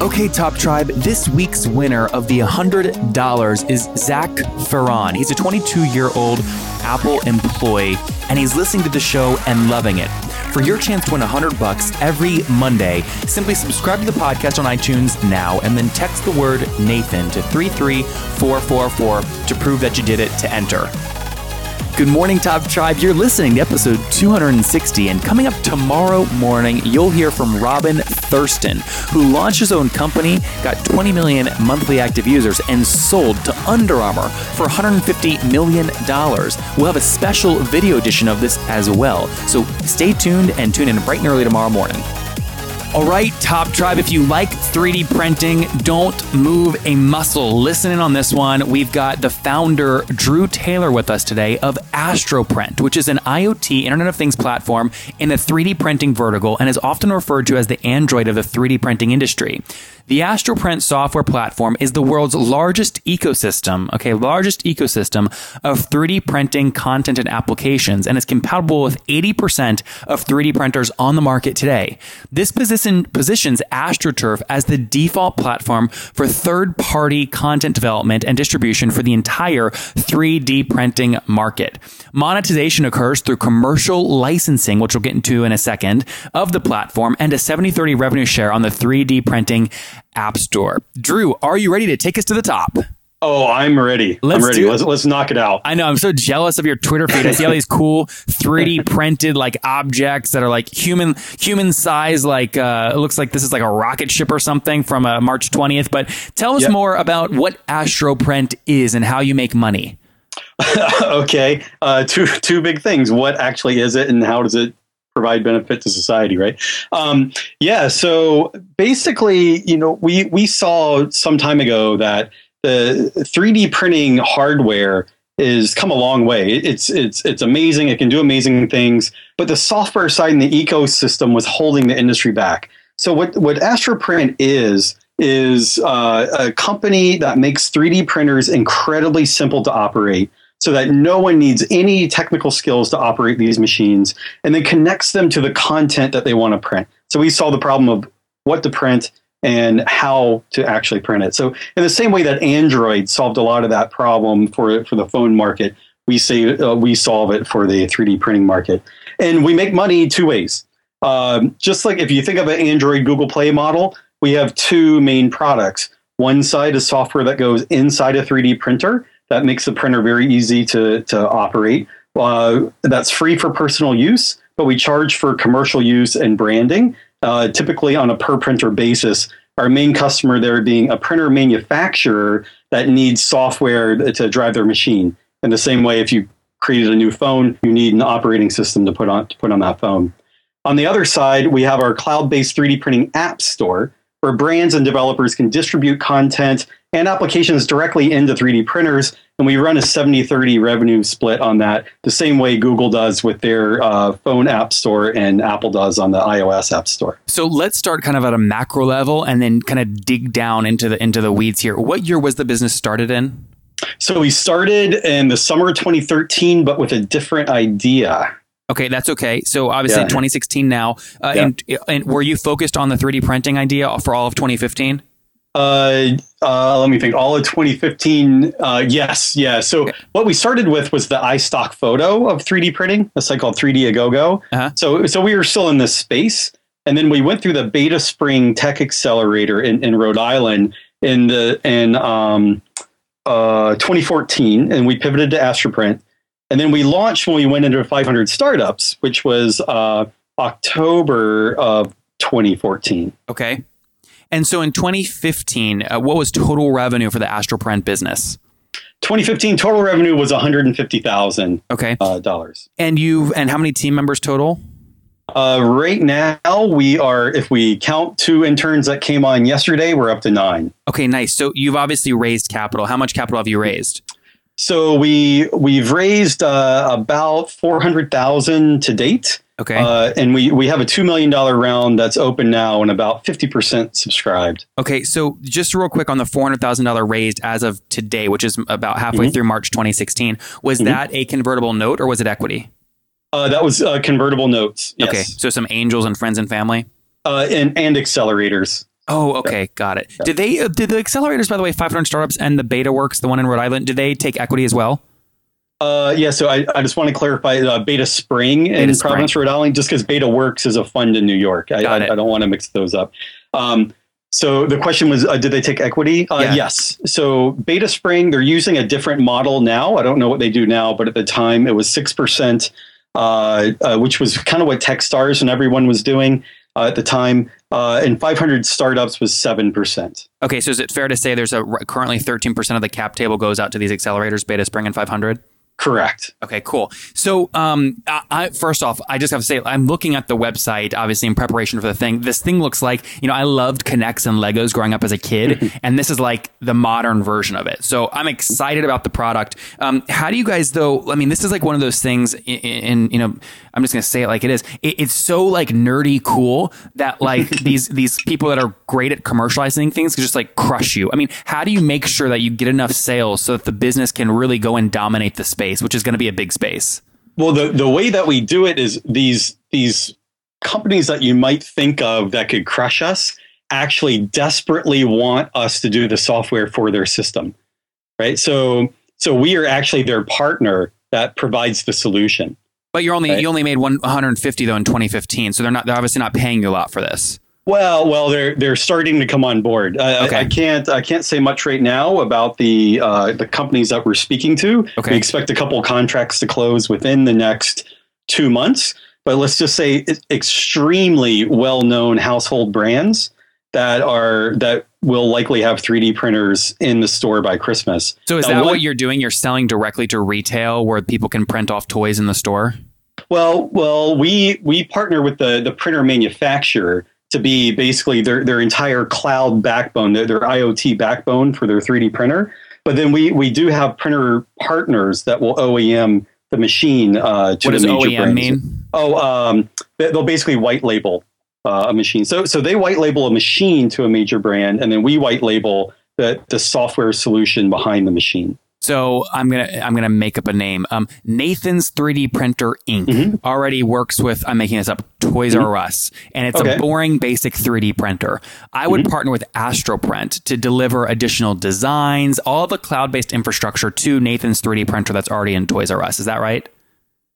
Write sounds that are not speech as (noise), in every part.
Okay, Top Tribe, this week's winner of the $100 is Zach Ferron. He's a 22 year old Apple employee, and he's listening to the show and loving it. For your chance to win 100 bucks every Monday, simply subscribe to the podcast on iTunes now and then text the word Nathan to 33444 to prove that you did it to enter. Good morning, Top Tribe. You're listening to episode 260, and coming up tomorrow morning, you'll hear from Robin Thurston, who launched his own company, got 20 million monthly active users, and sold to Under Armour for $150 million. We'll have a special video edition of this as well. So stay tuned and tune in bright and early tomorrow morning. All right, Top Tribe, if you like 3D printing, don't move a muscle. Listen in on this one. We've got the founder, Drew Taylor, with us today of AstroPrint, which is an IoT Internet of Things platform in the 3D printing vertical and is often referred to as the Android of the 3D printing industry. The AstroPrint software platform is the world's largest ecosystem, okay, largest ecosystem of 3D printing content and applications, and is compatible with 80% of 3D printers on the market today. This position positions AstroTurf as the default platform for third party content development and distribution for the entire 3D printing market. Monetization occurs through commercial licensing, which we'll get into in a second, of the platform and a 70 30 revenue share on the 3D printing App Store. Drew, are you ready to take us to the top? Oh, I'm ready. Let's I'm ready. do. Let's, let's knock it out. I know. I'm so jealous of your Twitter feed. I see all these cool 3D (laughs) printed like objects that are like human human size. Like uh, it looks like this is like a rocket ship or something from uh, March 20th. But tell us Yep. more about what AstroPrint is and how you make money. (laughs) okay. Uh, two two big things. What actually is it, and how does it provide benefit to society? Right. Um, yeah. So basically, you know, we we saw some time ago that the 3D printing hardware is come a long way. It's it's it's amazing. It can do amazing things, but the software side and the ecosystem was holding the industry back. So what what AstroPrint is is uh, a company that makes 3D printers incredibly simple to operate so that no one needs any technical skills to operate these machines and then connects them to the content that they want to print. So we solve the problem of what to print and how to actually print it. So in the same way that Android solved a lot of that problem for for the phone market, we say uh, we solve it for the 3D printing market, and we make money two ways. Um, just like if you think of an Android Google Play model, we have two main products. One side is software that goes inside a 3D printer that makes the printer very easy to, to operate. Uh, that's free for personal use, but we charge for commercial use and branding, uh, typically on a per printer basis. Our main customer there being a printer manufacturer that needs software to drive their machine. In the same way, if you created a new phone, you need an operating system to put on to put on that phone. On the other side, we have our cloud-based 3D printing app store where brands and developers can distribute content and applications directly into 3D printers. And we run a 70 30 revenue split on that, the same way Google does with their uh, phone app store and Apple does on the iOS app store. So let's start kind of at a macro level and then kind of dig down into the into the weeds here. What year was the business started in? So we started in the summer of 2013, but with a different idea. Okay, that's okay. So obviously Yeah. 2016 now. Uh, Yeah. and, and were you focused on the 3D printing idea for all of 2015? Uh, uh, let me think. All of 2015. Uh, yes, yeah. So what we started with was the iStock photo of 3D printing, a site called 3D A Go Go. Uh-huh. So so we were still in this space, and then we went through the Beta Spring Tech Accelerator in, in Rhode Island in the in um, uh, 2014, and we pivoted to AstroPrint, and then we launched when we went into 500 startups, which was uh, October of 2014. Okay. And so in 2015, uh, what was total revenue for the AstroPrint business? 2015 total revenue was 150,000 Okay. uh, dollars. And you and how many team members total? Uh, right now, we are, if we count two interns that came on yesterday, we're up to nine. Okay, nice. So you've obviously raised capital. How much capital have you raised? So we we've raised uh, about four hundred thousand to date. Okay. Uh, and we, we have a $2 million round that's open now and about 50% subscribed. Okay, so just real quick on the $400,000 raised as of today, which is about halfway Mhm. through March 2016, was that a convertible note or was it equity? Uh, that was uh, convertible notes. Yes. Okay, so some angels and friends and family. Uh, and, and accelerators. Oh, okay, got it. Did they uh, did the accelerators by the way, 500 startups and the Beta Works, the one in Rhode Island, did they take equity as well? Uh, yeah, so I, I just want to clarify uh, Beta Spring in Beta Spring. Providence, Rhode Island, just because Beta Works is a fund in New York. I, I. I don't want to mix those up. Um, so the question was, uh, did they take equity? Uh, Yeah. Yes. So Beta Spring, they're using a different model now. I don't know what they do now, but at the time it was 6%, uh, uh, which was kind of what Techstars and everyone was doing uh, at the time. Uh, and 500 startups was 7%. Okay, so is it fair to say there's a currently 13% of the cap table goes out to these accelerators, Beta Spring and 500? Correct. Okay, cool. So, um, I, I, first off, I just have to say, I'm looking at the website, obviously in preparation for the thing. This thing looks like, you know, I loved K'NEX and Legos growing up as a kid, (laughs) and this is like the modern version of it. So, I'm excited about the product. Um, how do you guys, though? I mean, this is like one of those things, in, in you know, I'm just gonna say it like it is. It, it's so like nerdy cool that like (laughs) these these people that are great at commercializing things can just like crush you. I mean, how do you make sure that you get enough sales so that the business can really go and dominate the space, which is going to be a big space? Well, the, the way that we do it is these these companies that you might think of that could crush us actually desperately want us to do the software for their system, right? So so we are actually their partner that provides the solution. But you're only Right. you only made 150 though in 2015, so they're not they're obviously not paying you a lot for this. Well, well, they're they're starting to come on board. I, Okay. I can't I can't say much right now about the uh, the companies that we're speaking to. Okay. We expect a couple of contracts to close within the next two months, but let's just say extremely well known household brands that are that will likely have 3D printers in the store by Christmas. So is Now, that what- what you're doing? You're selling directly to retail where people can print off toys in the store? Well, well, we we partner with the the printer manufacturer to be basically their their entire cloud backbone, their, their IoT backbone for their 3D printer. But then we we do have printer partners that will OEM the machine uh, to What the major OEM brands. mean? Oh, um, they- they'll basically white label uh, a machine. So so they white label a machine to a major brand, and then we white label the the software solution behind the machine. So I'm gonna I'm gonna make up a name. Um, Nathan's 3D Printer Inc. Mm-hmm. already works with I'm making this up Toys R Us, and it's Okay. Mm-hmm. a boring basic 3D printer. I would partner with AstroPrint to deliver additional designs, all the cloud based infrastructure to Nathan's 3D printer that's already in Toys R Us. Is that right?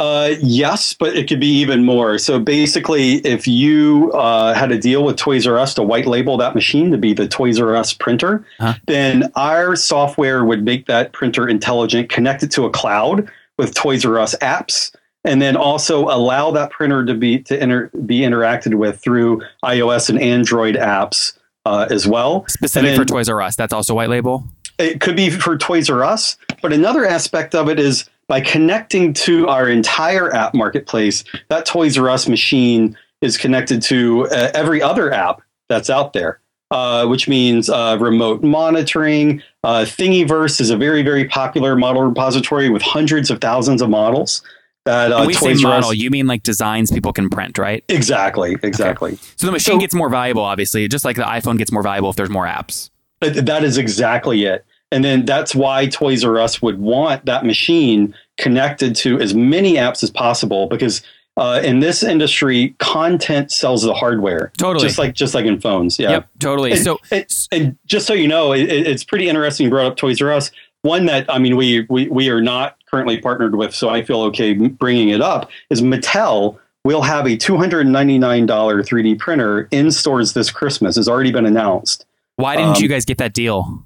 Uh, yes, but it could be even more. So basically, if you uh, had a deal with Toys R Us to white label that machine to be the Toys R Us printer, Huh. then our software would make that printer intelligent, connect it to a cloud with Toys R Us apps, and then also allow that printer to be to inter, be interacted with through iOS and Android apps uh, as well. Specific for Toys R Us. That's also white label. it could be for Toys R Us, but another aspect of it is by connecting to our entire app marketplace, that Toys R Us machine is connected to uh, every other app that's out there, uh, which means uh, remote monitoring. Uh, Thingiverse is a very, very popular model repository with hundreds of thousands of models. That uh, When we say Toys Us- model, you mean like designs people can print, right? exactly, exactly. So the machine So- gets more valuable, obviously, just like the iPhone gets more valuable if there's more apps. That is exactly it. And then that's why Toys R Us would want that machine connected to as many apps as possible because uh, in this industry, content sells the hardware. Totally. Just like just like in phones. Yeah. Yep, totally. And, So and, and just so you know, it, it's pretty interesting you brought up Toys R Us. One that I mean, we, we we are not currently partnered with, so I feel okay bringing it up. Is Mattel will have a two hundred ninety nine dollar three D printer in stores this Christmas. It's already been announced. why didn't um, you guys get that deal?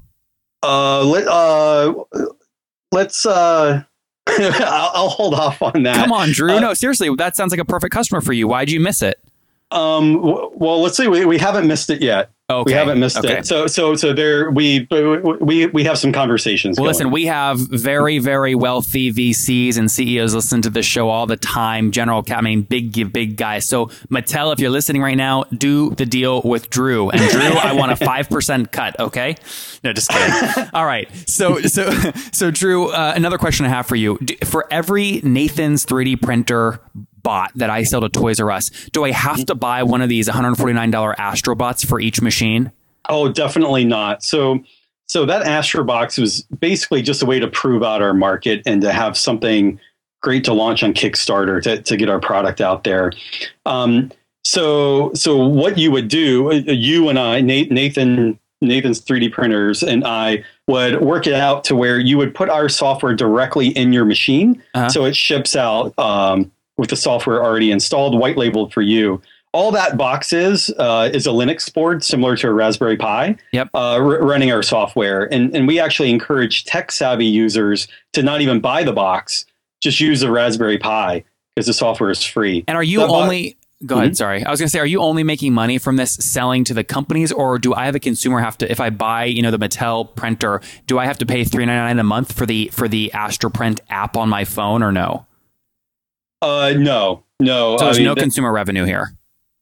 Uh, let uh, let's uh, (laughs) I'll, I'll hold off on that. Come on, Drew. uh, no, seriously, that sounds like a perfect customer for you. Why'd you miss it? Um, w- well, let's see. We, we haven't missed it yet. Okay. We haven't missed Okay. it. So so so there we we we have some conversations. Well, going. listen, we have very, very wealthy VCs and CEOs listen to this show all the time. General, I mean, big, big guys. So, Mattel, if you're listening right now, do the deal with Drew. And Drew, I want a five percent cut. Okay? No, just kidding. (laughs) all right. So, so, so, Drew, uh, another question I have for you: For every Nathan's 3D printer bot that I sell to Toys R Us, do I have to buy one of these $149 Astrobots for each machine? Oh, definitely not. So, so that Astro Box was basically just a way to prove out our market and to have something great to launch on Kickstarter to, to get our product out there. Um, so, so what you would do, you and I, Nathan, Nathan's 3D printers, and I would work it out to where you would put our software directly in your machine, Uh-huh. so it ships out um, with the software already installed, white labeled for you all that box is uh, is a Linux board similar to a Raspberry Pi. Yep. Uh, r- running our software, and and we actually encourage tech savvy users to not even buy the box, just use the Raspberry Pi because the software is free. And are you That only go ahead, sorry. I was gonna say, are you only making money from this selling to the companies, or do I have a consumer have to if I buy, you know, the Mattel printer, do I have to pay three ninety nine a month for the for the AstroPrint app on my phone or no? Uh, no, no. So I there's mean, no consumer revenue here.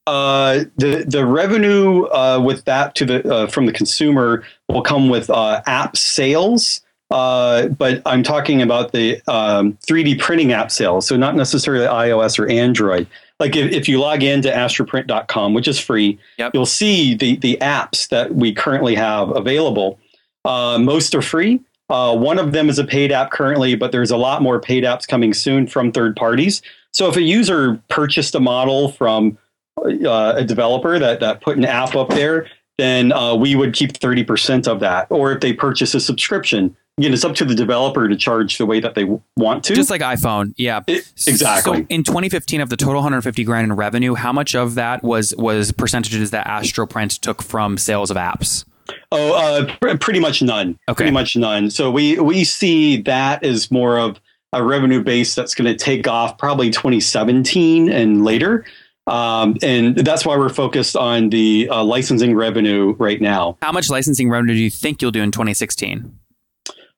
Uh, the the revenue uh, with that to the uh, from the consumer will come with uh, app sales. Uh, but I'm talking about the um, 3D printing app sales, so not necessarily iOS or Android. Like if, if you log into astroprint.com, which is free, Yep. you'll see the the apps that we currently have available. Uh, most are free. Uh, one of them is a paid app currently, but there's a lot more paid apps coming soon from third parties. So if a user purchased a model from uh, a developer that that put an app up there, then uh, we would keep thirty percent of that. Or if they purchase a subscription, again, it's up to the developer to charge the way that they want to. Just like iPhone, yeah, It- exactly. So in 2015, of the total 150 grand in revenue, how much of that was was percentages that AstroPrint took from sales of apps? Oh, uh, pr- pretty much none. Okay. Pretty much none. So we we see that as more of a revenue base that's going to take off probably 2017 and later. Um, and that's why we're focused on the uh, licensing revenue right now. How much licensing revenue do you think you'll do in 2016?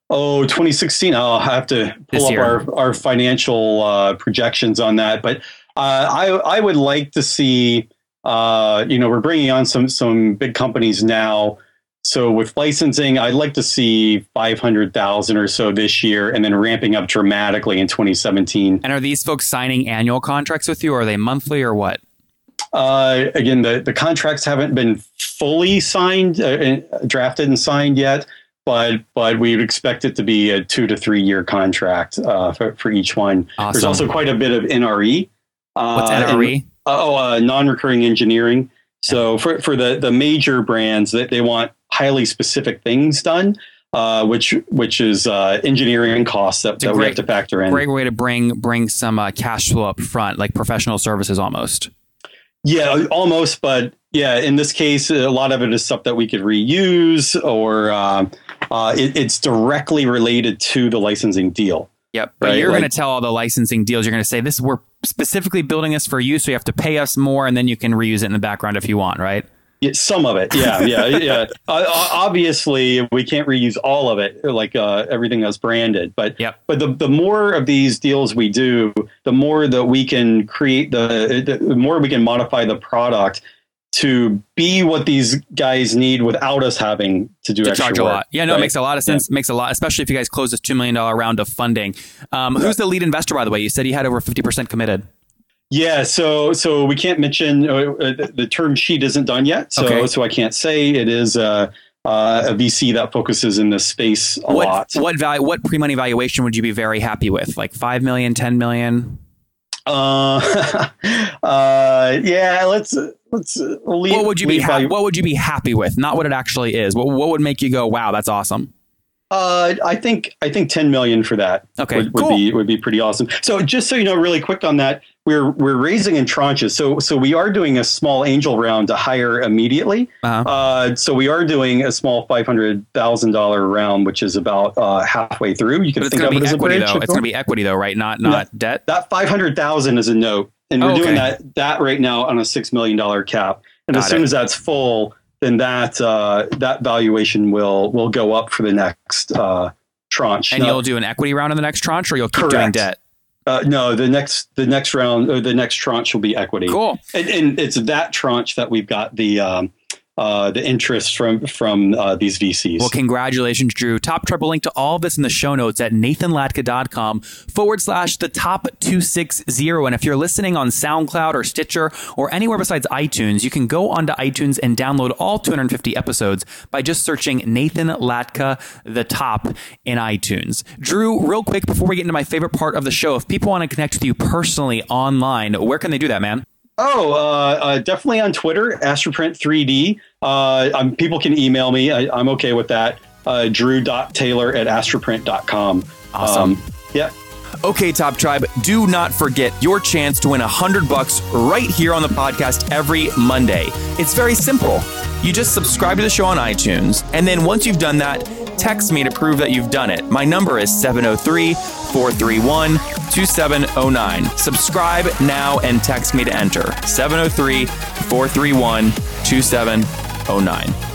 Oh, 2016. I'll have to pull up our, our financial uh, projections on that. But uh, I I would like to see. Uh, you know, we're bringing on some some big companies now. So with licensing, I'd like to see 500,000 or so this year, and then ramping up dramatically in 2017. And are these folks signing annual contracts with you, or are they monthly, or what? Uh, again, the, the contracts haven't been fully signed, uh, drafted, and signed yet, but but we would expect it to be a two to three year contract uh, for, for each one. There's also quite a bit of NRE. Uh, What's and- NRE? oh, uh, non-recurring engineering. So for, for the, the major brands that they want highly specific things done, uh, which which is uh, engineering costs that, that we great- have to factor in. Great way to bring bring some uh, cash flow up front, like professional services almost. Yeah, almost, but yeah, in this case, a lot of it is stuff that we could reuse, or uh, uh, it, it's directly related to the licensing deal. Yep. But Right, you're like- going to tell all the licensing deals. You're going to say this. We're specifically building this for you, so you have to pay us more, and then you can reuse it in the background if you want, right? Yeah, some of it, yeah, yeah, yeah. (laughs) Uh, obviously, we can't reuse all of it, like uh, everything that's branded. But Yep. but the the more of these deals we do, the more that we can create the the more we can modify the product to be what these guys need without us having to do to extra charge a work, lot. Yeah, no, it makes a lot of sense. Makes a lot, especially if you guys close this two million dollar round of funding. Um, who's the lead investor, by the way? You said he had over fifty percent committed. Yeah, so so we can't mention uh, uh, the, the term sheet isn't done yet, so Okay. so I can't say it is uh, uh, a VC that focuses in this space a what lot. what value? What pre money valuation would you be very happy with? Like five million, ten million? Uh, (laughs) uh, yeah, let's let's leave. What would you be? Ha- what would you be happy with? Not what it actually is. What what would make you go, wow, that's awesome? Uh, I think I think ten million for that. Okay, would, would cool. be would be pretty awesome. So just so you know, really quick on that, we're we're raising in tranches. So so we are doing a small angel round to hire immediately. Uh-huh. Uh, so we are doing a small five hundred thousand dollar round, which is about uh, halfway through. You can But it's think of it as a bridge. though. It's going to be equity though, right? Not not debt. that five hundred thousand is a note, and we're Oh, doing that that right now on a six million dollar cap. And as soon it. as that's full, then that uh, that valuation will will go up for the next uh, tranche. And Now- you'll do an equity round in the next tranche, or you'll keep doing debt. Uh, no, the next the next round or the next tranche will be equity. Cool. and, and it's that tranche that we've got the um, uh, the interest from from uh, these VCs. Well, congratulations, Drew. Top will link to all of this in the show notes at nathanlatka.com forward slash the top 260. And if you're listening on SoundCloud or Stitcher or anywhere besides iTunes, you can go onto iTunes and download all 250 episodes by just searching Nathan Latka, the top in iTunes. Drew, real quick before we get into my favorite part of the show, if people want to connect with you personally online, where can they do that, man? Oh, uh, uh, definitely on Twitter, Astroprint3D. Uh, um, people can email me. I, I'm okay with that. Uh, drew.taylor at astroprint.com. Awesome. Um, yeah. Okay, Top Tribe, do not forget your chance to win a hundred bucks right here on the podcast every Monday. It's very simple. You just subscribe to the show on iTunes, and then once you've done that, text me to prove that you've done it. My number is 703 431 2709. Subscribe now and text me to enter 703 431 2709.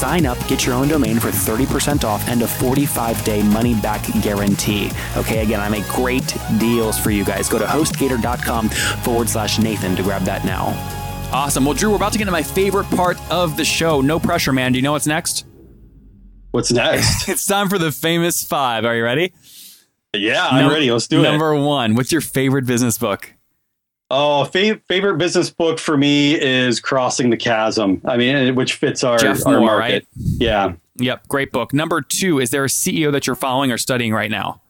sign up, get your own domain for 30% off and a 45 day money back guarantee. Okay, again, I make great deals for you guys. Go to hostgator.com forward slash Nathan to grab that now. Awesome. Well, Drew, we're about to get into my favorite part of the show. No pressure, man. Do you know what's next? What's next? (laughs) It's time for the famous five. Are you ready? yeah, I'm Num- ready. Let's do it. Number one, what's your favorite business book? Oh, fav- favorite business book for me is Crossing the Chasm. I mean, which fits our, Jeff our Moore, market. right? Yeah. Yep, great book. Number two, is there a CEO that you're following or studying right now?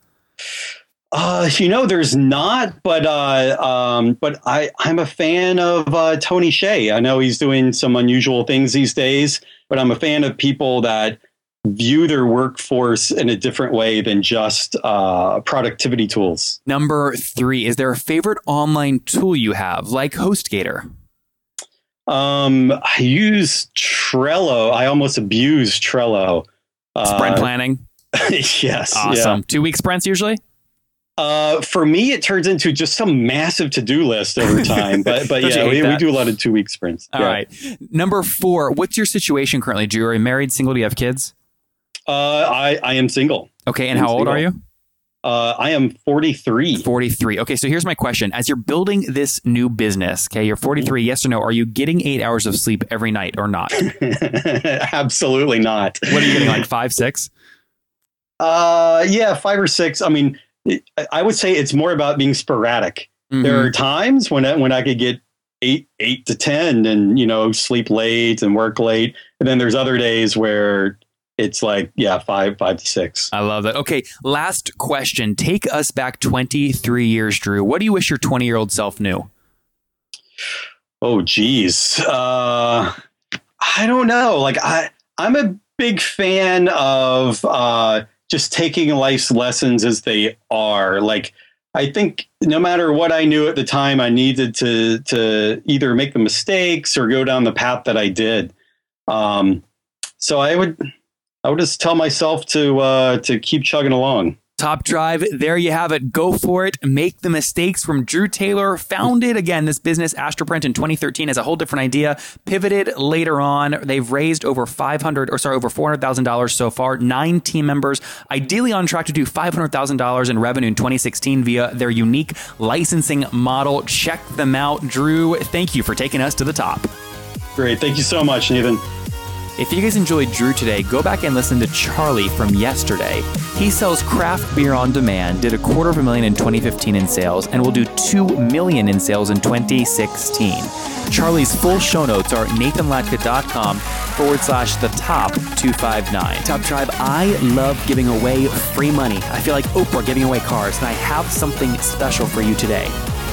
Uh, you know, there's not, but uh, um, but I I'm a fan of uh, Tony Hsieh. I know he's doing some unusual things these days, but I'm a fan of people that view their workforce in a different way than just uh, productivity tools. Number three, is there a favorite online tool you have, like HostGator? Um, I use Trello. I almost abuse Trello. Sprint Uh, planning. (laughs) yes. Awesome. Yeah. Two week sprints usually? Uh, for me, it turns into just some massive to do list over (laughs) time. But but yeah, we, we do a lot of two week sprints. All yeah. right. Number four, what's your situation currently, Drew? Are you married, single? Do you have kids? Uh, I I am single. Okay. And I'm how old are you? Uh, I am 43. 43. Okay. So here's my question. As you're building this new business, okay, you're 43, yes or no, are you getting eight hours of sleep every night or not? (laughs) Absolutely not. What are you getting, like five, six? Uh, yeah, five or six. I mean, I would say it's more about being sporadic. There Mhm. are times when I, when I could get eight eight to ten, and you know, sleep late and work late, and then there's other days where it's like yeah, five five to six. I love that. Okay. Last question. Take us back 23 years, Drew. What do you wish your 20 year old self knew? Oh, geez. Uh, I don't know. Like I, I'm a big fan of uh, just taking life's lessons as they are. Like I think no matter what I knew at the time, I needed to to either make the mistakes or go down the path that I did. Um, so I would, I would just tell myself to uh, to keep chugging along. Top Tribe, there you have it. Go for it. Make the mistakes from Drew Taylor. Founded again this business, Astroprint, in 2013 as a whole different idea. Pivoted later on. They've raised over 500 or sorry, over $400,000 so far. Nine team members, ideally on track to do $500,000 in revenue in 2016 via their unique licensing model. Check them out. Drew, thank you for taking us to the top. Great, thank you so much, Nathan. If you guys enjoyed Drew today, go back and listen to Charlie from yesterday. He sells craft beer on demand, did a quarter of a million in 2015 in sales, and will do 2 million in sales in 2016. Charlie's full show notes are nathanlatka.com forward slash the top 259. Top Tribe, I love giving away free money. I feel like Oprah giving away cars, and I have something special for you today.